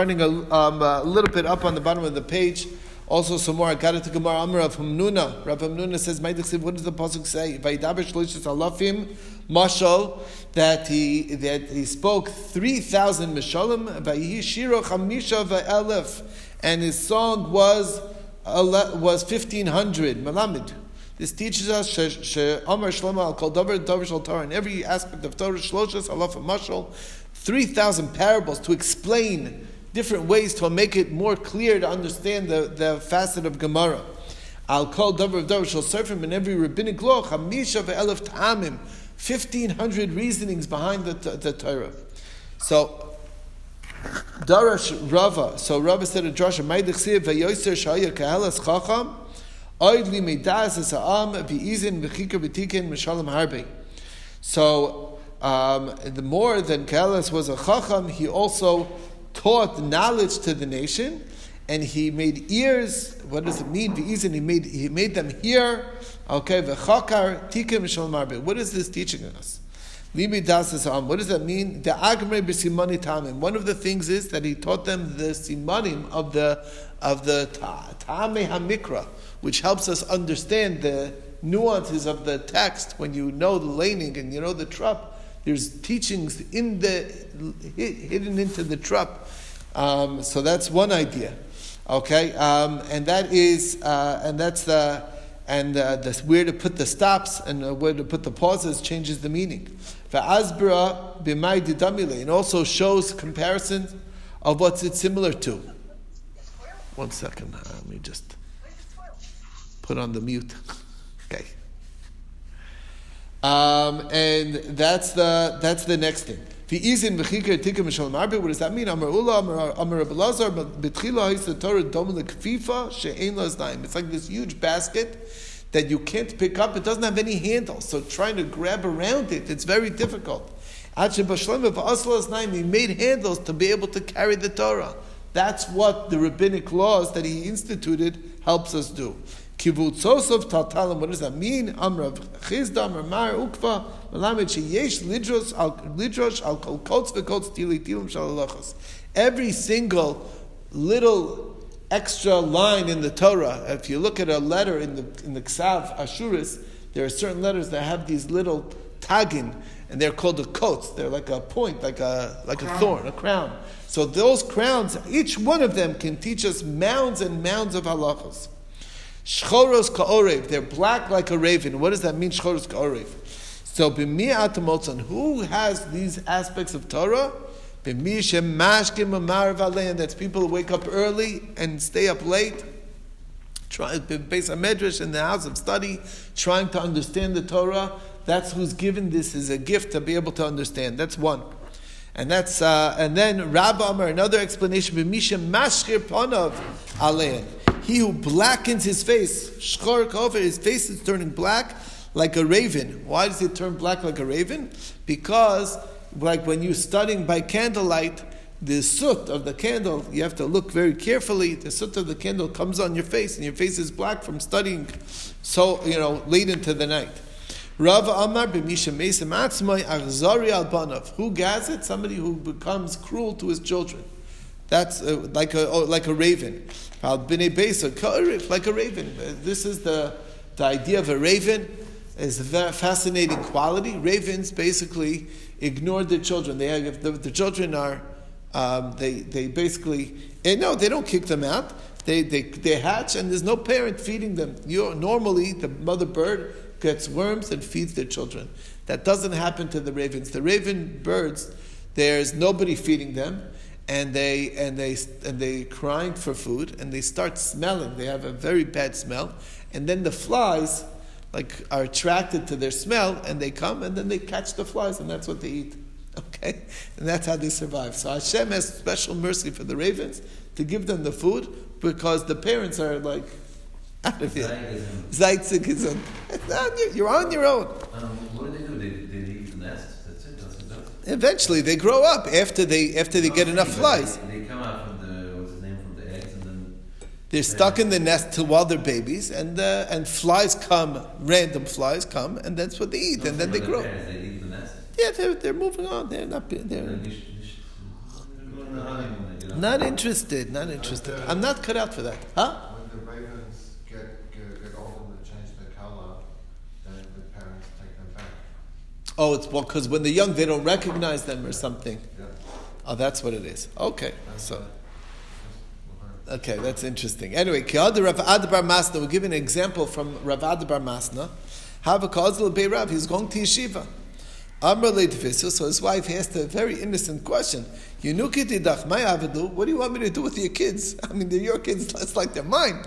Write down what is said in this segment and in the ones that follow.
Running a, um, a little bit up on the bottom of the page. Also, some more. I got it to Gemara Amr of Hamnuna. Rabbi Hamnuna says, "What does the pasuk say? Mashal that he that he spoke three thousand mishalim. Vayihi shiro chamisha ve'elef, and his song was was fifteen hundred. Malamid. This teaches us Amar Shlomo al Kol Davar Davar Shal Torah in every aspect of Torah Shloshis alaf mashal, three thousand parables to explain." Different ways to make it more clear to understand the, the facet of Gemara. I'll call Dover of Dover shall serve him in every rabbinic law, Chamisha ve'elef ta'amim, 1500 reasonings behind the, the Torah. So, Darash Rava, so Rava said a drasha, Maidich siv ve'yoyser shayir kahelas chacham, oid li meidas es ha'am v'izin v'chika v'tikin mishalem harbe. So, um, the more than Kahelas was a chacham, he also taught knowledge to the nation, and he made ears. What does it mean? He made he made them hear. Okay, v'chakar tikim marbe. What is this teaching us? Libi das um, What does that mean? The agmre b'simani tamim. One of the things is that he taught them the simanim of the of the ta'ame hamikra, which helps us understand the nuances of the text when you know the laning and you know the trup there's teachings in the hidden into the trup. Um, so that's one idea. Okay, um, and that is, uh, and that's the, and uh, the, where to put the stops and uh, where to put the pauses changes the meaning. Va'azbra b'may didamile, and also shows comparisons of what's it similar to. One second, uh, let me just put on the mute. Okay. Um, and that's the that's the next thing. The izin v'chikar tikka mishal marbe. What does that mean? Amar Ula, Amar Abelazar, betchila is the Torah dom lekfifa she'ein laznaim. It's like this huge basket that you can't pick up. It doesn't have any handle, so trying to grab around it, it's very difficult. He made handles to be able to carry the Torah. That's what the rabbinic laws that he instituted helps us do. Kivutzosov taltalim. What does that mean? Amrav chizda mar ukva melamed sheyesh lidros al lidros al kol kots v'kots tili tilim shalalachos. Every single little extra line in the Torah. If you look at a letter in the in the Ksav Ashuris, there are certain letters that have these little tagin, and they're called the coats. They're like a point, like a like a thorn, a crown. So those crowns, each one of them can teach us mounds and mounds of halachos. Shchoros ka'orev. They're black like a raven. What does that mean, shchoros ka'orev? So, b'mi'at who has these aspects of Torah? B'mi mashkim amar v'alein. That's people who wake up early and stay up late. Try, base a medrash in the house of study, trying to understand the Torah. That's who's given this as a gift to be able to understand. That's one. And that's uh, and then Rabbi Amar, another explanation, b'misha mashkir panav alein. He who blackens his face, shchor kofer, his face is turning black like a raven. Why does it turn black like a raven? Because, like when you're studying by candlelight, the soot of the candle, you have to look very carefully. The soot of the candle comes on your face, and your face is black from studying so, you know, late into the night. Rav Amar b'misha mesim atzmai achzari al banav. Who gaz it? Somebody who becomes cruel to his children. That's uh, like a oh, like a raven. Like a raven. This is the, the idea of a raven. is a fascinating quality. Ravens basically ignore their children. They have, the, the children are, um, they, they basically, and no, they don't kick them out. They, they, they hatch and there's no parent feeding them. You, normally, the mother bird gets worms and feeds their children. That doesn't happen to the ravens. The raven birds, there's nobody feeding them and they and they and they crying for food and they start smelling. They have a very bad smell. And then the flies like are attracted to their smell and they come and then they catch the flies and that's what they eat. Okay? And that's how they survive. So Hashem has special mercy for the ravens to give them the food because the parents are like out of here. Zeitzigizm. you're on your own. Um, what do they do they, they leave the nest Eventually, they grow up after they after they get enough flies. They, they, come out from the what's his name from the eggs, and then they're stuck in the nest till while they're babies, and uh, and flies come, random flies come, and that's what they eat, no, and then they grow. Parents, they leave the nest. Yeah, they're, they're moving on. They're not. They're. Not interested. Not interested. I'm not cut out for that. Huh? When the ravens get, get, get old and they change their color, then the parents take them back. Oh, it's well because when they're young, they don't recognize them or something. Yeah. Oh, that's what it is. Okay, so. Okay, that's interesting. Anyway, Kiyad Rav Ad Bar Masna, we'll give an example from Rav Ad Bar Masna. Have a Bei Rav, he's going to yeshiva. Amr Leitvisu, so his wife asked a very innocent question. Yunukiti dach, my avadu, what do you want me to do with your kids? I mean, they're your kids, that's like they're mine.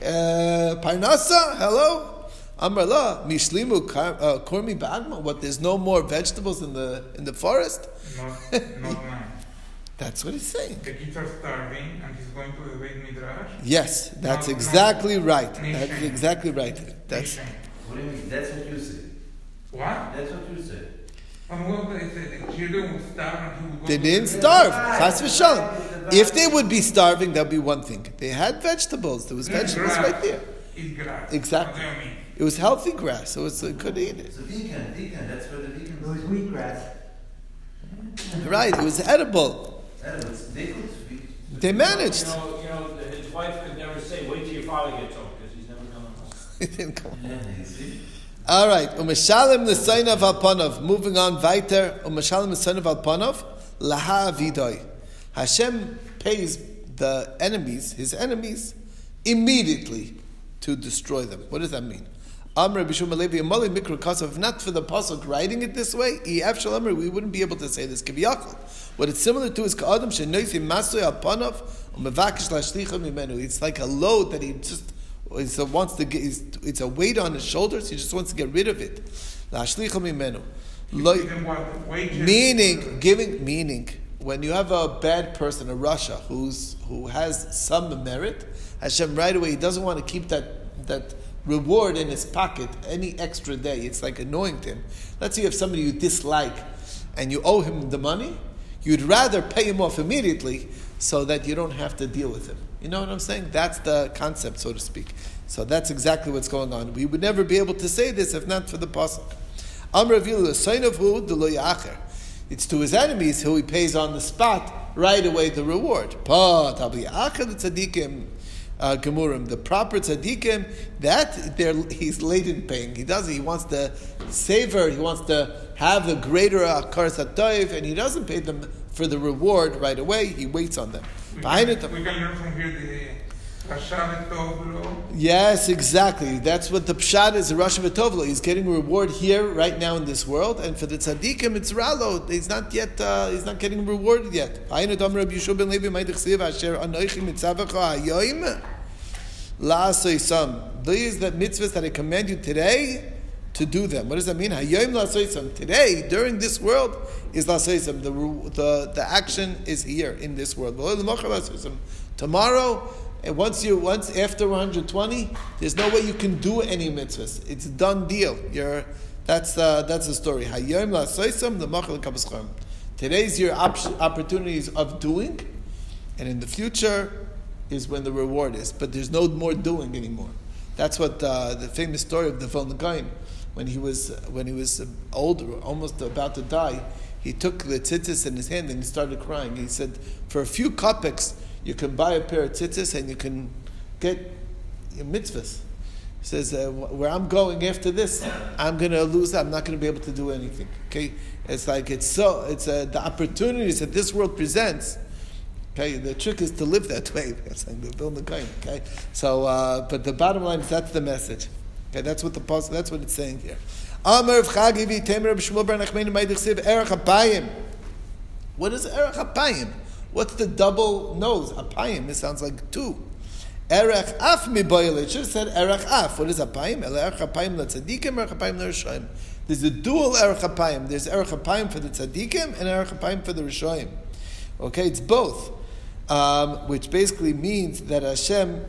Uh, Parnasa, hello? Amr La, Mishlimu uh, Kormi Ba'adma, what, there's no more vegetables in the, in the forest? Not, not now. That's what he's saying. The kids are starving and he's going to the Beit Midrash. Yes, that's No, no. exactly right. Ni That's exactly right. That's Shame. What do you mean? That's what you said. What? That's what you say. And what they say, the children would starve and he would go they didn't the- starve. Chas v'shalom. If they would be starving, that'd be one thing. They had vegetables. There was vegetables right there. Eat grass. Exactly. What do you mean? It was healthy grass, so it's uh, could eat it. It's a vegan, vegan. That's where the vegan. It was wheatgrass. Right, it was edible. Edible. they could vegan. They managed. You know, you know, his wife could never say, wait till your father gets home, because he's never coming home. It didn't come. Yeah, you see. All right, u'mishalim l'sainav alpanov. Moving on, weiter. U'mishalim l'sainav alpanov laha vidoy. Hashem pays the enemies, his enemies, immediately to destroy them. What does that mean? Amr b'shum alevi amali mikra kasav. Not for the pasuk writing it this way, EF Amr, we wouldn't be able to say this. Kibiyachol. What it's similar to is ka'adam shenoisi masoy alpanov u'mevakish um, lashlicha mimenu. It's like a load that he just he wants to get. It's, it's a weight on his shoulders. He just wants to get rid of it. Lashlicha mimenu. Lo- Give them what? Wages. Meaning, giving meaning. When you have a bad person, a rasha, who's who has some merit, Hashem right away he doesn't want to keep that that reward in his pocket any extra day. It's like annoying to him. Let's say you have somebody you dislike, and you owe him the money. You'd rather pay him off immediately so that you don't have to deal with him. You know what I'm saying? That's the concept, so to speak. So that's exactly what's going on. We would never be able to say this if not for the pasuk. It's to his enemies who he pays on the spot right away the reward. Tabi yacher the tzaddikim uh, gemurim. The proper tzaddikim that he's late in paying. He does. He wants to savor. He wants to have the greater akar satoiv, and he doesn't pay them for the reward right away. He waits on them. We can, we can learn from here the. Yes, exactly. That's what the pshat is. Rosh V'tovlo. He's getting reward here, right now in this world, and for the tzaddikim, it's ralo. He's not yet. Uh, he's not getting rewarded yet. These that mitzvahs that I command you today to do them. What does that mean? Today, during this world, is. The, the the action is here in this world. Tomorrow. Once you once after 120, there's no way you can do any mitzvahs. It's a done deal. You're that's uh, that's the story. Hayom la'soisam l'machal kapascham. Today's your op- opportunities of doing, and in the future is when the reward is. But there's no more doing anymore. That's what uh, the famous story of the Vilna Gaon, when he was when he was older, almost about to die. He took the tzitzis in his hand and he started crying. He said, "For a few kopecks, you can buy a pair of tzitzis and you can get your mitzvahs." He says, uh, "Where I'm going after this, I'm going to lose. I'm not going to be able to do anything." Okay, it's like it's so. It's uh, the opportunities that this world presents. Okay, the trick is to live that way. It's like the Vilna Gaon. Okay, so uh, but the bottom line is that's the message. Okay, that's what the pos- that's what it's saying here. Ma'idich siv apayim. What is erech apayim? What's the double nose? Apayim. It sounds like two. Erech af miboyle. It should have said erech af. What is apayim? Erech apayim letzadikim, erech apayim lerishoyim. There's a dual erech apayim. There's erech apayim for the tzadikim and erech apayim for the rishoyim. Okay, it's both, um, which basically means that Hashem,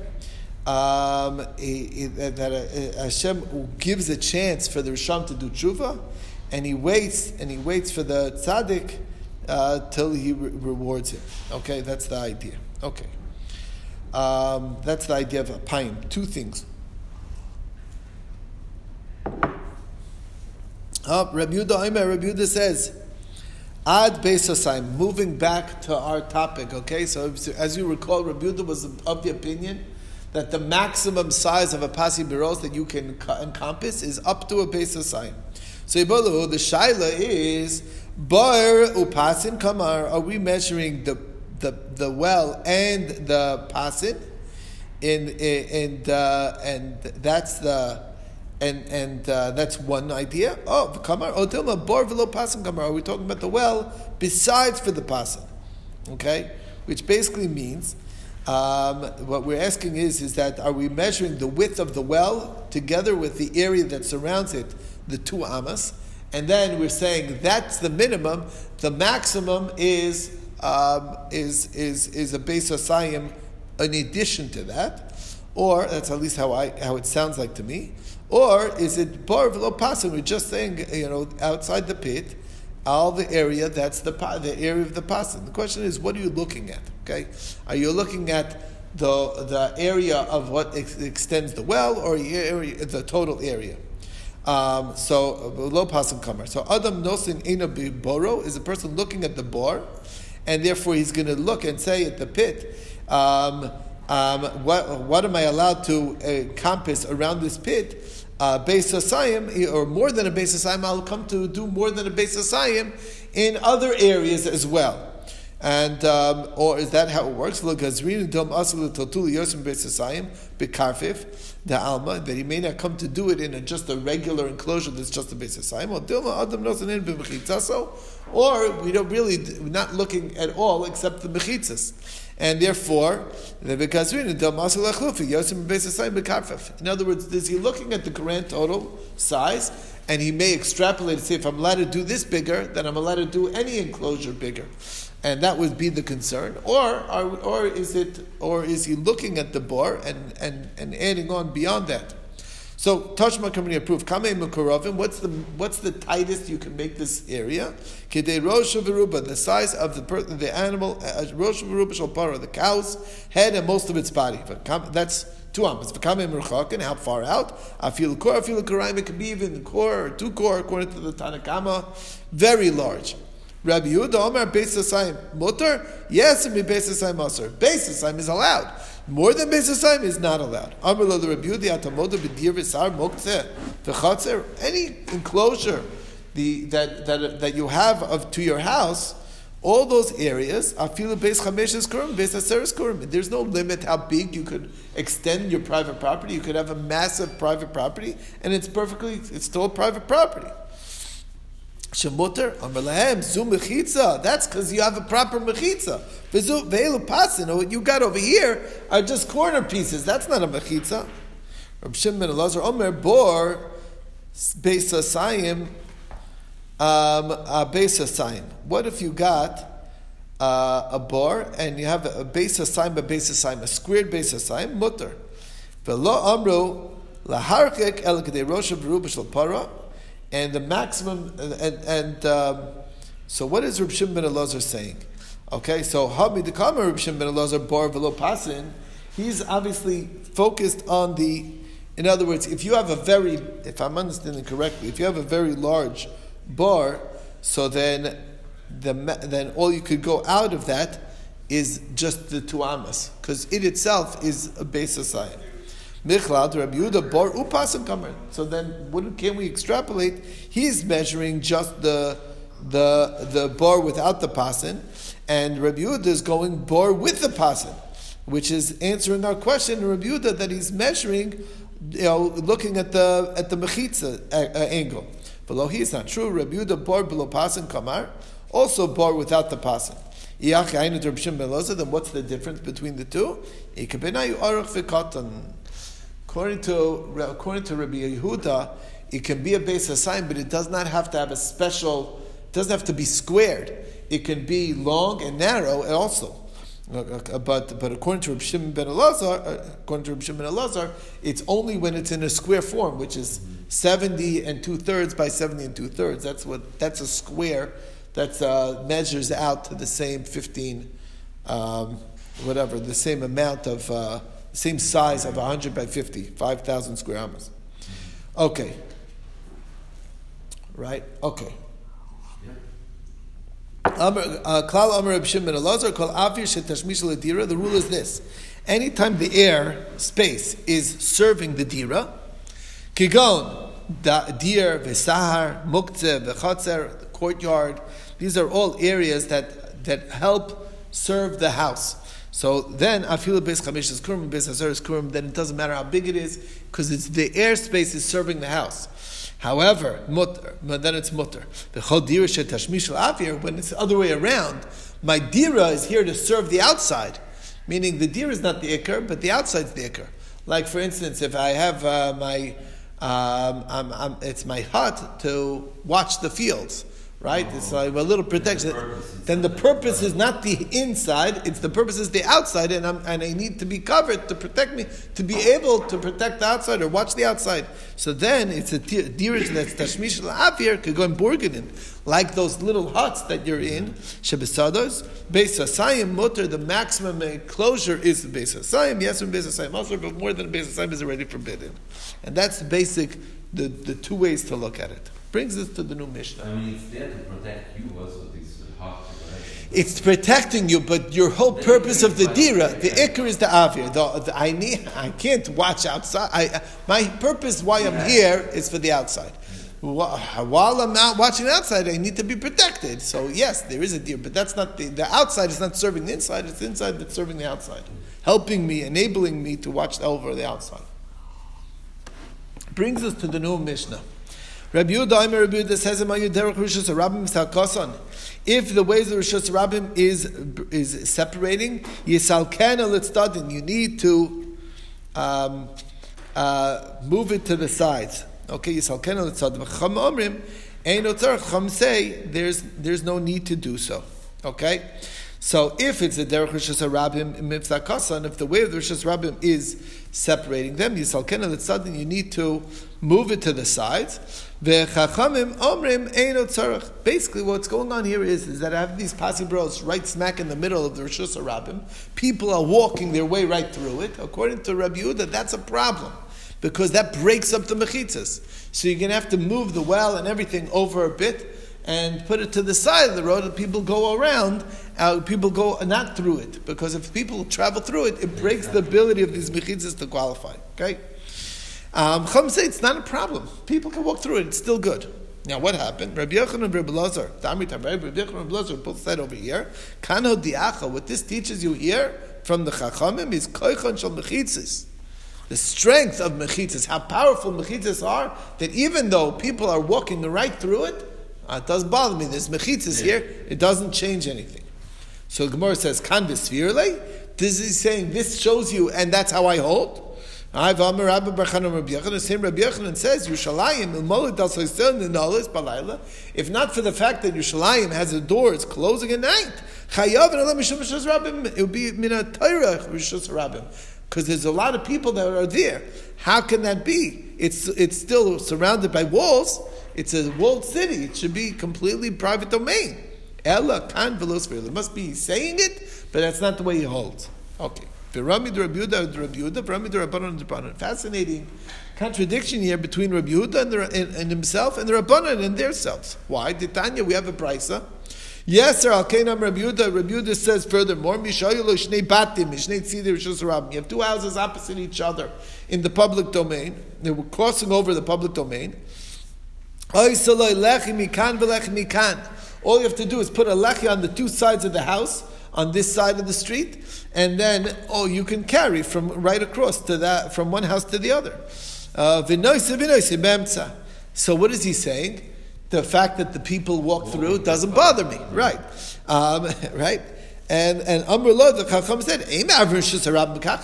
um, he- he- that uh, Hashem gives a chance for the Risham to do tshuva, and he waits and he waits for the tzaddik uh, till he re- rewards him. Okay, that's the idea. Okay, um, that's the idea of a paim. Two things. Uh, Rabbi Yehuda Omer, Rabbi Yehuda says, Ad Beisasayim, moving back to our topic, okay? So, as you recall, Yehuda was of the opinion that the maximum size of a pasi biros that you can encompass is up to a Beisasayim. So, the Shaila is, Bar Upasin Kamar, are we measuring the, the, the well and the pasin? In, in, and, uh, and that's the and and uh, that's one idea. Oh, kamar. Dilma bor velo pasim kamar. Are we talking about the well besides for the pasim? Okay, which basically means um, what we're asking is is that are we measuring the width of the well together with the area that surrounds it, the two amas, and then we're saying that's the minimum. The maximum is um, is is is a base asayim in addition to that, or that's at least how I how it sounds like to me. Or is it bar v'lo pasim? We're just saying, you know, outside the pit, all the area that's the the area of the pasim. The question is, what are you looking at? Okay, are you looking at the the area of what ex- extends the well, or the area, the total area? Um, so low pasim kamar. So adam nosin ena boro is a person looking at the bor, and therefore he's going to look and say at the pit. Um, um, what, what am I allowed to uh, compass around this pit? Uh, base asayim, or more than a base asayim, I'll come to do more than a base asayim in other areas as well. And um, or is that how it works? Bekarfif the alma that he may not come to do it in a, just a regular enclosure that's just a asayim. Or we don't really we're not looking at all except the mechitzas and therefore, in other words, is he looking at the grand total size, and he may extrapolate say, if I'm allowed to do this bigger, then I'm allowed to do any enclosure bigger, and that would be the concern. Or, or is it, or is he looking at the bar and, and, and adding on beyond that? So Tashma Kamani approved. Kamei Mukarovim. What's the what's the tightest you can make this area? Kidei Rosh Veruba, the size of the per, the animal uh, Rosh Veruba Shalpara, the cow's head and most of its body. That's two amas. V'kamei Merchakin, how far out? Afil kor, afil koraim. It can be even kor or two kor, according to the Tanakama, very large. Rabbi Yehuda Omar Beis Asayim Mutter. Yes, and Beis Asayim Aser. Beis Asayim is allowed. More than Beis is not allowed. Amr Lo the Rabbi Yehuda Atamoda B'dir V'sar Mokze V'chatzer. Any enclosure the, that, that, that you have of, to your house, all those areas, afilu beis chamesh is kurim, beis aseres kurim. There's no limit how big you could extend your private property. You could have a massive private property, and it's perfectly, it's still private property. Shemuter, Amalahem, Zu. That's because you have a proper Mechitza. Ve'elu Pasin, what you got over here are just corner pieces. That's not a Mechitza. Reb Shimon Elazar Omer Bor Beis Asayim um, Beis Asayim. What if you got uh, a bor and you have a Beis Asayim, a Beis Asayim, a squared Beis Asayim, Mutter. Ve'lo Amru Laharkek El Kedei Rosh Para and the maximum, and, and um, so what is Reb Shimon ben Elazar saying? Okay, so Habi the Kamar Reb Shimon ben Elazar bar velo pasin, he's obviously focused on the, in other words, if you have a very, if I'm understanding correctly, if you have a very large bar, so then the, then all you could go out of that is just the two amas, because it itself is a base society. Michlad Rabbi Yehuda bar upasim kamer. So then, can we extrapolate? He's measuring just the the the bar without the pasin, and Rabbi Yehuda is going bar with the pasin, which is answering our question, Rabbi Yehuda, that he's measuring, you know, looking at the at the mechitza uh, uh, angle. Below he is not true. Rabbi Yehuda bar below pasin kamar, also bar without the pasin. Then what's the difference between the two? According to according to Rabbi Yehuda, it can be a base of sign, but it does not have to have a special. It doesn't have to be squared. It can be long and narrow also. But but according to Rabbi Shimon ben Elazar, uh, according to Rabbi Shimon ben Elazar, it's only when it's in a square form, which is seventy and two thirds by seventy and two thirds. That's what that's a square that uh, measures out to the same fifteen, um, whatever, the same amount of. Uh, same size of 100 by 50, 5,000 square amas. Okay. Right? Okay. Uh. The rule is this: anytime the air space is serving the dira, Kigon, dir, vesahar, muktzeh, vechatzer, the courtyard. These are all areas that, that help serve the house. So then, afilu beis chamish is kurum, beis hazar is kurum, then it doesn't matter how big it is, because it's the airspace is serving the house. However, mutter, then it's mutter. When it's the other way around, my dira is here to serve the outside, meaning the dira is not the ikr, but the outside's the ikr. Like for instance, if I have uh, my, um, I'm, I'm, it's my hut to watch the fields, right? It's like a little protection. Then the purpose is not the inside; it's the purpose is the outside, and and I need to be covered to protect me, to be able to protect the outside or watch the outside. So then it's a dirich that's tashmish la'avir could go in borgenen, like those little huts that you're in, shebesados, beis hasayim mutter. The maximum enclosure is the beis hasayim. Yes, from beis hasayim also, but more than beis hasayim is already forbidden, and that's the basic, the, the two ways to look at it. Brings us to the new Mishnah. I mean, it's there to protect you also, this hot? It's protecting you, but your whole purpose of the dira, the ikr is the avir. The, the, I need, I can't watch outside. I, my purpose why I'm here is for the outside. While I'm out watching outside, I need to be protected. So yes, there is a deer, but that's not the the outside is not serving the inside. It's the inside that's serving the outside, helping me, enabling me to watch over the outside. Brings us to the new Mishnah. Rabbi Yehuda, Aimer Rabbi Yehuda says, "Am you derech rishus rabbim salkason?" If the ways of rishus rabbim is is separating, yisalken alitzadin, you need to um, uh, move it to the sides. Okay, yisalken alitzadin. Chacham omrim, ein otzar. Chacham say there's there's no need to do so. Okay. So if it's a derech rishus rabbim mifzakasan, if the way of the rishus rabbim is separating them, yisalken alitzadin, you need to move it to the sides. Basically, what's going on here is, is that I have these pasi biros right smack in the middle of the Rishus Rabbim. People are walking their way right through it. According to Rabbi Yehuda, that's a problem because that breaks up the mechitzas. So you're going to have to move the well and everything over a bit and put it to the side of the road and people go around. Uh, people go not through it because if people travel through it, it breaks the ability of these mechitzas to qualify. Okay. Um, Chum say it's not a problem. People can walk through it. It's still good. Now, what happened? Rabbi Yochanan and Rabbi Lazar, Rabbi Yochanan and Rabbi Lazar both said over here, Kano diacha, what this teaches you here from the Chachamim is koichan shal mechitzis. The strength of mechitzas, how powerful mechitzas are, that even though people are walking right through it, uh, it doesn't bother me. There's mechitzas here, it doesn't change anything. So Gemara says, kan v'svirle? This is saying, this shows you, and that's how I hold? I've Amar Rabbi Barchanan Rabbi Yochanan. The same Rabbi Yochanan says Yerushalayim Ilmolit Dal Soisin Ninalis Balayla. If not for the fact that Yerushalayim has a door, it's closing at night. Chayav and Elam Mishum Rishus Rabbim. It would be Mina Torah Rishus Rabbim because there's a lot of people that are there. How can that be? It's it's still surrounded by walls. It's a walled city. It should be completely private domain. Ella kan velosfer. It must be saying it, but that's not the way he holds. Okay. Fascinating contradiction here between Rabbi and, the, and, and himself and the Rabbanan and their selves. Why? Titania, we have a brisa. Yes, sir. Al Kainam Rabbi Yehuda. Rabbi says furthermore, Mishayelo Shnei Batim, Mishnei Tzidir You have two houses opposite each other in the public domain. They were crossing over the public domain. All you have to do is put a lechi on the two sides of the house, on this side of the street, and then oh, you can carry from right across to that from one house to the other. Uh, so what is he saying? The fact that the people walk through doesn't bother me, right? Um, right? And and Amr the Chacham said,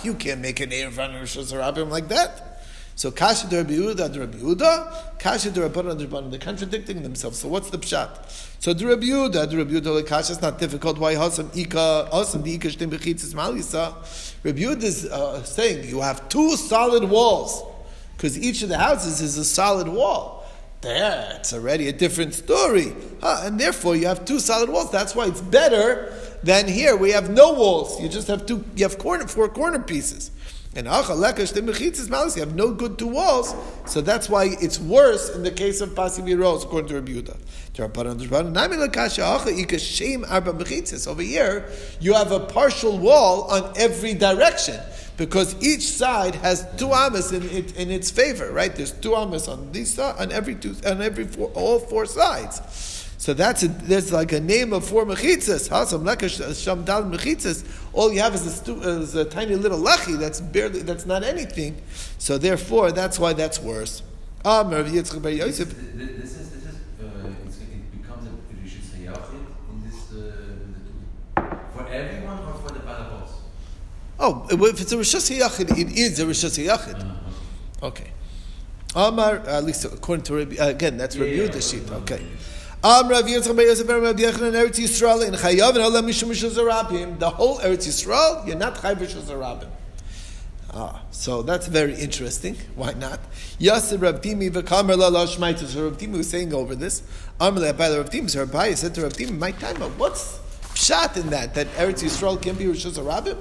You can't make an Erev on like that. So Kasha de Rabbi Yehuda, de Rabbi Yehuda, Kasha de Rabbanan, de Rabbanan. They're contradicting themselves. So what's the pshat? So de Rabbi Yehuda, de Rabbi Yehuda, Kasha is not difficult. Why Hasam Ika, Hasam the Ika Shtem Bechitzis Malisa? Rabbi Yehuda is uh, saying you have two solid walls because each of the houses is a solid wall. That's already a different story. Huh, and therefore you have two solid walls. That's why it's better than here. We have no walls. You just have two, you have corner, four corner pieces. And you have no good two walls, so that's why it's worse in the case of pasiviros, according to Yehuda. Over here, you have a partial wall on every direction because each side has two amas in, it, in its favor, right? There's two amas on these side, on every two, on every four, all four sides. So that's a, there's like a name of four mechitzas. Hasam lekash shamdal mechitzas. All you have is a, stu, is a tiny little lachi that's barely that's not anything. So therefore, that's why that's worse. Um, Rav Yitzchak Bar Yosef. Th- th- This is, this is, uh, it becomes a Rishis Hayachid in this, uh, in the two. For everyone or for the parabos? Oh, if it's a rishus hiyachid, it is a rishus hiyachid. Okay. Amar, at least according to Rabbi, uh, again, that's Rabbi Yeah, yeah, Yehuda's sheet. yeah. Okay. Rabbi The whole Eretz Yisrael, you're not Chayav Rishus Harabim. Ah, so that's very interesting. Why not? Yasir Rav Dimi v'kamer la la. So Rav was saying over this. Amar le Abai Rav Dimi. So Rav Abai said to Rav Dimi, "My time. What's pshat in that? That Eretz Yisrael can be Rishus Harabim?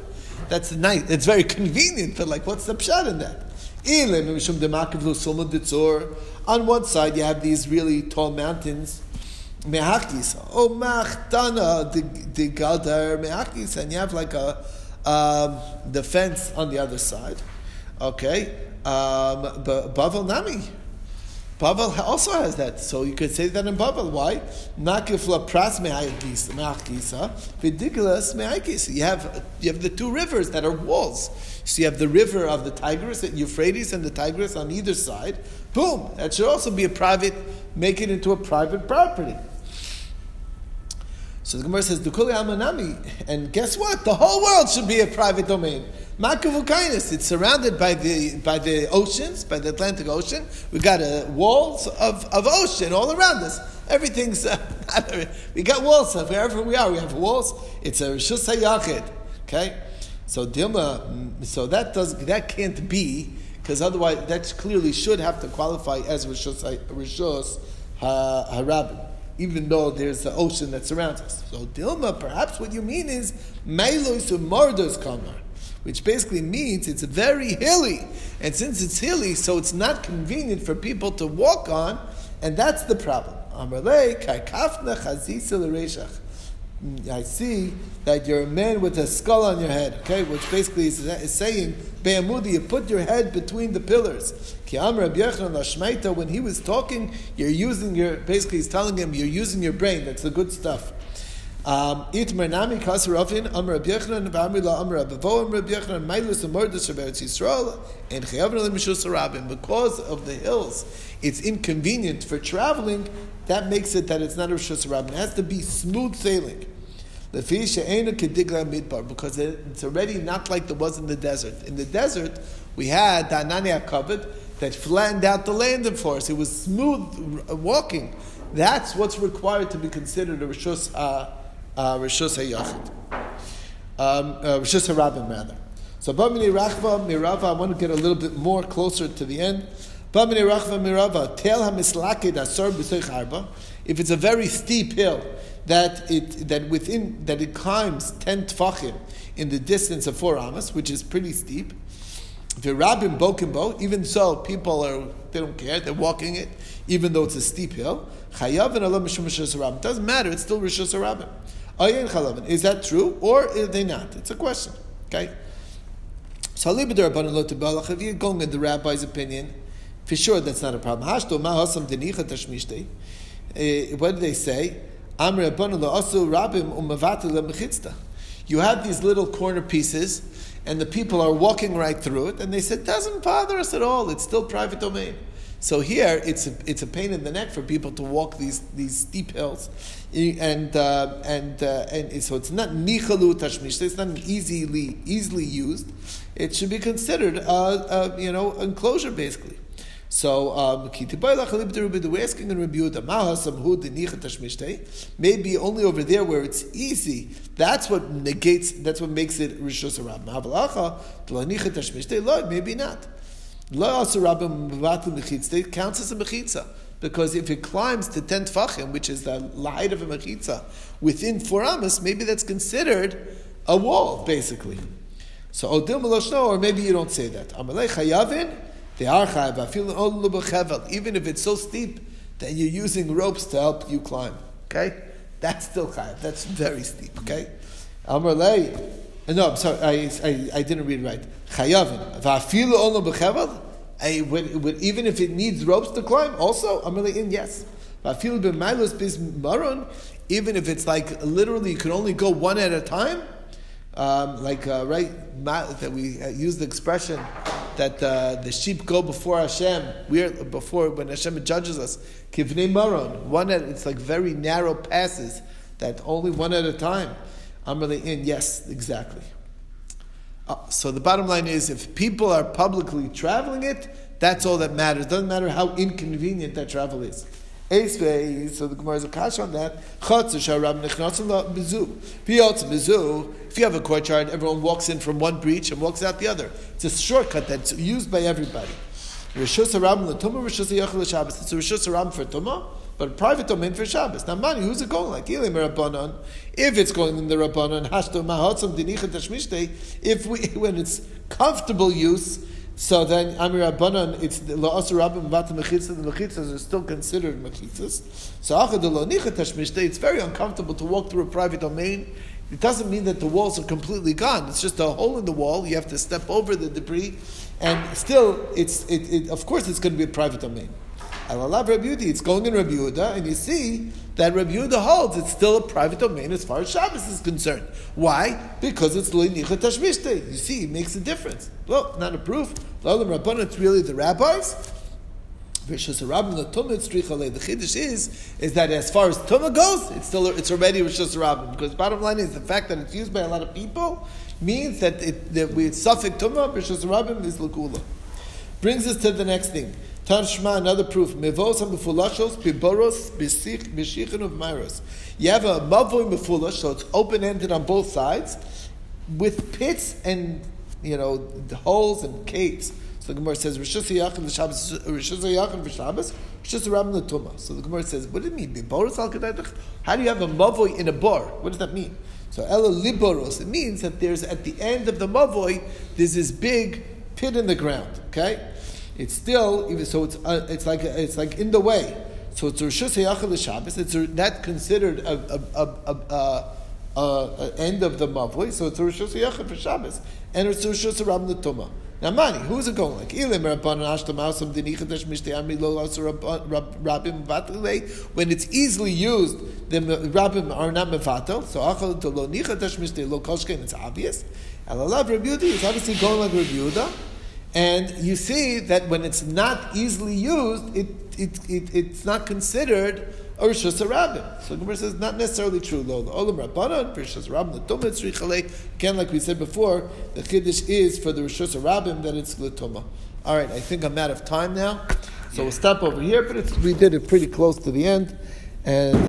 That's nice. It's very convenient. But like, what's the pshat in that? On one side, you have these really tall mountains. Mehakis. Oh, machtana the gadar mehakis, and you have like a um, the fence on the other side. Okay, um, but Bavel Nami. Bavel also has that, so you could say that in Bavel. Why? Nakif la pras me'akisa, vidigilas me'akisa. You have you have the two rivers that are walls. So you have the river of the Tigris, the Euphrates, and the Tigris on either side. Boom! That should also be a private. Make it into a private property. So the Gemara says, "Dukuli amanami," and guess what? The whole world should be a private domain. Makavukainis. It's surrounded by the by the oceans, by the Atlantic Ocean. We got uh, walls of, of ocean all around us. Everything's uh, we got walls wherever we are. We have walls. It's a rishus hayachid. Okay, so Dilma. mm, So that does that can't be because otherwise that clearly should have to qualify as rishus rishus ha- harabim even though there's the ocean that surrounds us. So Dilma, perhaps what you mean is Mailos Mardos Kamar, which basically means it's very hilly. And since it's hilly, so it's not convenient for people to walk on, and that's the problem. Amarle, Kaikafna Chazisa L'Reshach. I see that you're a man with a skull on your head, okay, which basically is, is saying, Be'amudi, you put your head between the pillars. Ki Amar Rabbi when he was talking, you're using your, basically he's telling him, you're using your brain, that's the good stuff. Um, Itmer nami kasar ofin amar Rabbi Rabbi and because of the hills it's inconvenient for traveling that makes it that it's not a rishus harabim it has to be smooth sailing because it's already not like there was in the desert in the desert we had the ananei hakavod that flattened out the land for us it was smooth walking that's what's required to be considered a rishus uh, uh, Rishus HaYachid. Um, uh, Rishus HaRabim, rather. So, Bamini Rachva Mirava, I want to get a little bit more closer to the end. Bamini Rachva Mirava, Tel HaMislakid Asar B'Seich Arba. If it's a very steep hill, that it, that within, that it climbs 10 tfachim in the distance of four amas, which is pretty steep. The Virabim Bokimbo, even so, people are, they don't care, they're walking it, even though it's a steep hill. Chayav and Allah Mishum. Doesn't matter, it's still Rishus Harabim. Ayin Chalavin. Is that true, or are they not? It's a question. Okay? So if you're going in the rabbi's opinion, for sure that's not a problem. Hashto Ma Hasam Denicha Tashmishtei. Eh, What do they say? You have these little corner pieces, and the people are walking right through it, and they said, doesn't bother us at all. It's still private domain. So here, it's a, it's a pain in the neck for people to walk these, these steep hills, and uh, and uh, and so it's not nichalu tashmish. It's not easily easily used. It should be considered, uh, uh, you know, enclosure basically. So, um, we're asking in Rabbi Yehuda. Maybe only over there where it's easy. That's what negates. That's what makes it tashmishtei. Lord, maybe not. Mechitza counts as a mechitza because if it climbs to ten tfachim, which is the height of a mechitza, within four amas, maybe that's considered a wall, basically. So or maybe you don't say that. Amalei chayavin, they are chayav. I feel even if it's so steep that you're using ropes to help you climb. Okay, that's still chayav. That's very steep. Okay, Amalei. No, I'm sorry, I, I, I didn't read right. Chayavin. Va'afilu b'chevel. I would, even if it needs ropes to climb, also Amalei in yes. Va'afilu b'mailus bis maron. Even if it's like literally you can only go one at a time. Um, like uh, right that we uh, use the expression that uh, the sheep go before Hashem. We're before when Hashem judges us. Kivnei maron. One at it's like very narrow passes that only one at a time. I'm really in. Yes, exactly. Uh, so the bottom line is, if people are publicly traveling it, that's all that matters. Doesn't matter how inconvenient that travel is. So the Gemara is a kash on that. If you have a courtyard, everyone walks in from one breach and walks out the other. It's a shortcut that's used by everybody. It's a Rishus Harabim for tumah, but a private domain for Shabbos. Now, money, who's it going like? Ilim Rabbanon. If it's going in the Rabbanon, Hashto if we, when it's comfortable use, so then Amir Rabbanon, it's the La'asur Rabbim Vat Mechitzah, the Mechitzahs are still considered Mechitzahs. So it's very uncomfortable to walk through a private domain. It doesn't mean that the walls are completely gone. It's just a hole in the wall. You have to step over the debris, and still, it's it, it of course it's going to be a private domain. Alalav Rabbi Yehuda, it's going in Rabbi Yehuda, and you see that Rabbi Yehuda holds it's still a private domain as far as Shabbos is concerned. Why? Because it's Leinicha Tashmishte. You see, it makes a difference. Well, not a proof. Lalam Rabban, it's really the rabbis. The chiddush is is that as far as tuma goes, it's still it's already rishus rabbin because bottom line is the fact that it's used by a lot of people means that it, that we suffix tuma rishus rabbin is lakula. Brings us to the next thing. Tanshma, another proof. Mevos and befulashos, biboros, bishichin of myros. You have a mavoy mefulash, so it's open ended on both sides, with pits and you know holes and caves. So the Gemara says Rishus Yachim Shabbos, Rishus Yachim for Shabbos, Rishus Ram Latuma. So the Gemara says, what do you mean? Biboros al How do you have a mavoy in a bar? What does that mean? So Ela Liboros. It means that there's at the end of the mavoy there's this big pit in the ground. Okay it's still even so. It's uh, it's like it's like in the way. So it's Rishus Hayachal Shabbos. It's not considered a, a, a, a, a, end of the Mavli. So it's Rishus Hayachal for Shabbos, and it's Rishus Ram Tuma. Now, money. Who's it going like? When it's easily used, the rabbim are not mevatel. So achal to lo nicha tashmishte lo koshkein. It's obvious. Alalav Rabbi Yehuda is obviously going like Rabbi. And you see that when it's not easily used, it, it, it it's not considered a Rishus. So the Gemara says not necessarily true. Lo Olam Rabbanon. Again, like we said before, the chiddush is for the Rishus Rabbin that it's L'tumah. All right, I think I'm out of time now. So we'll stop over here, but we did it pretty close to the end. And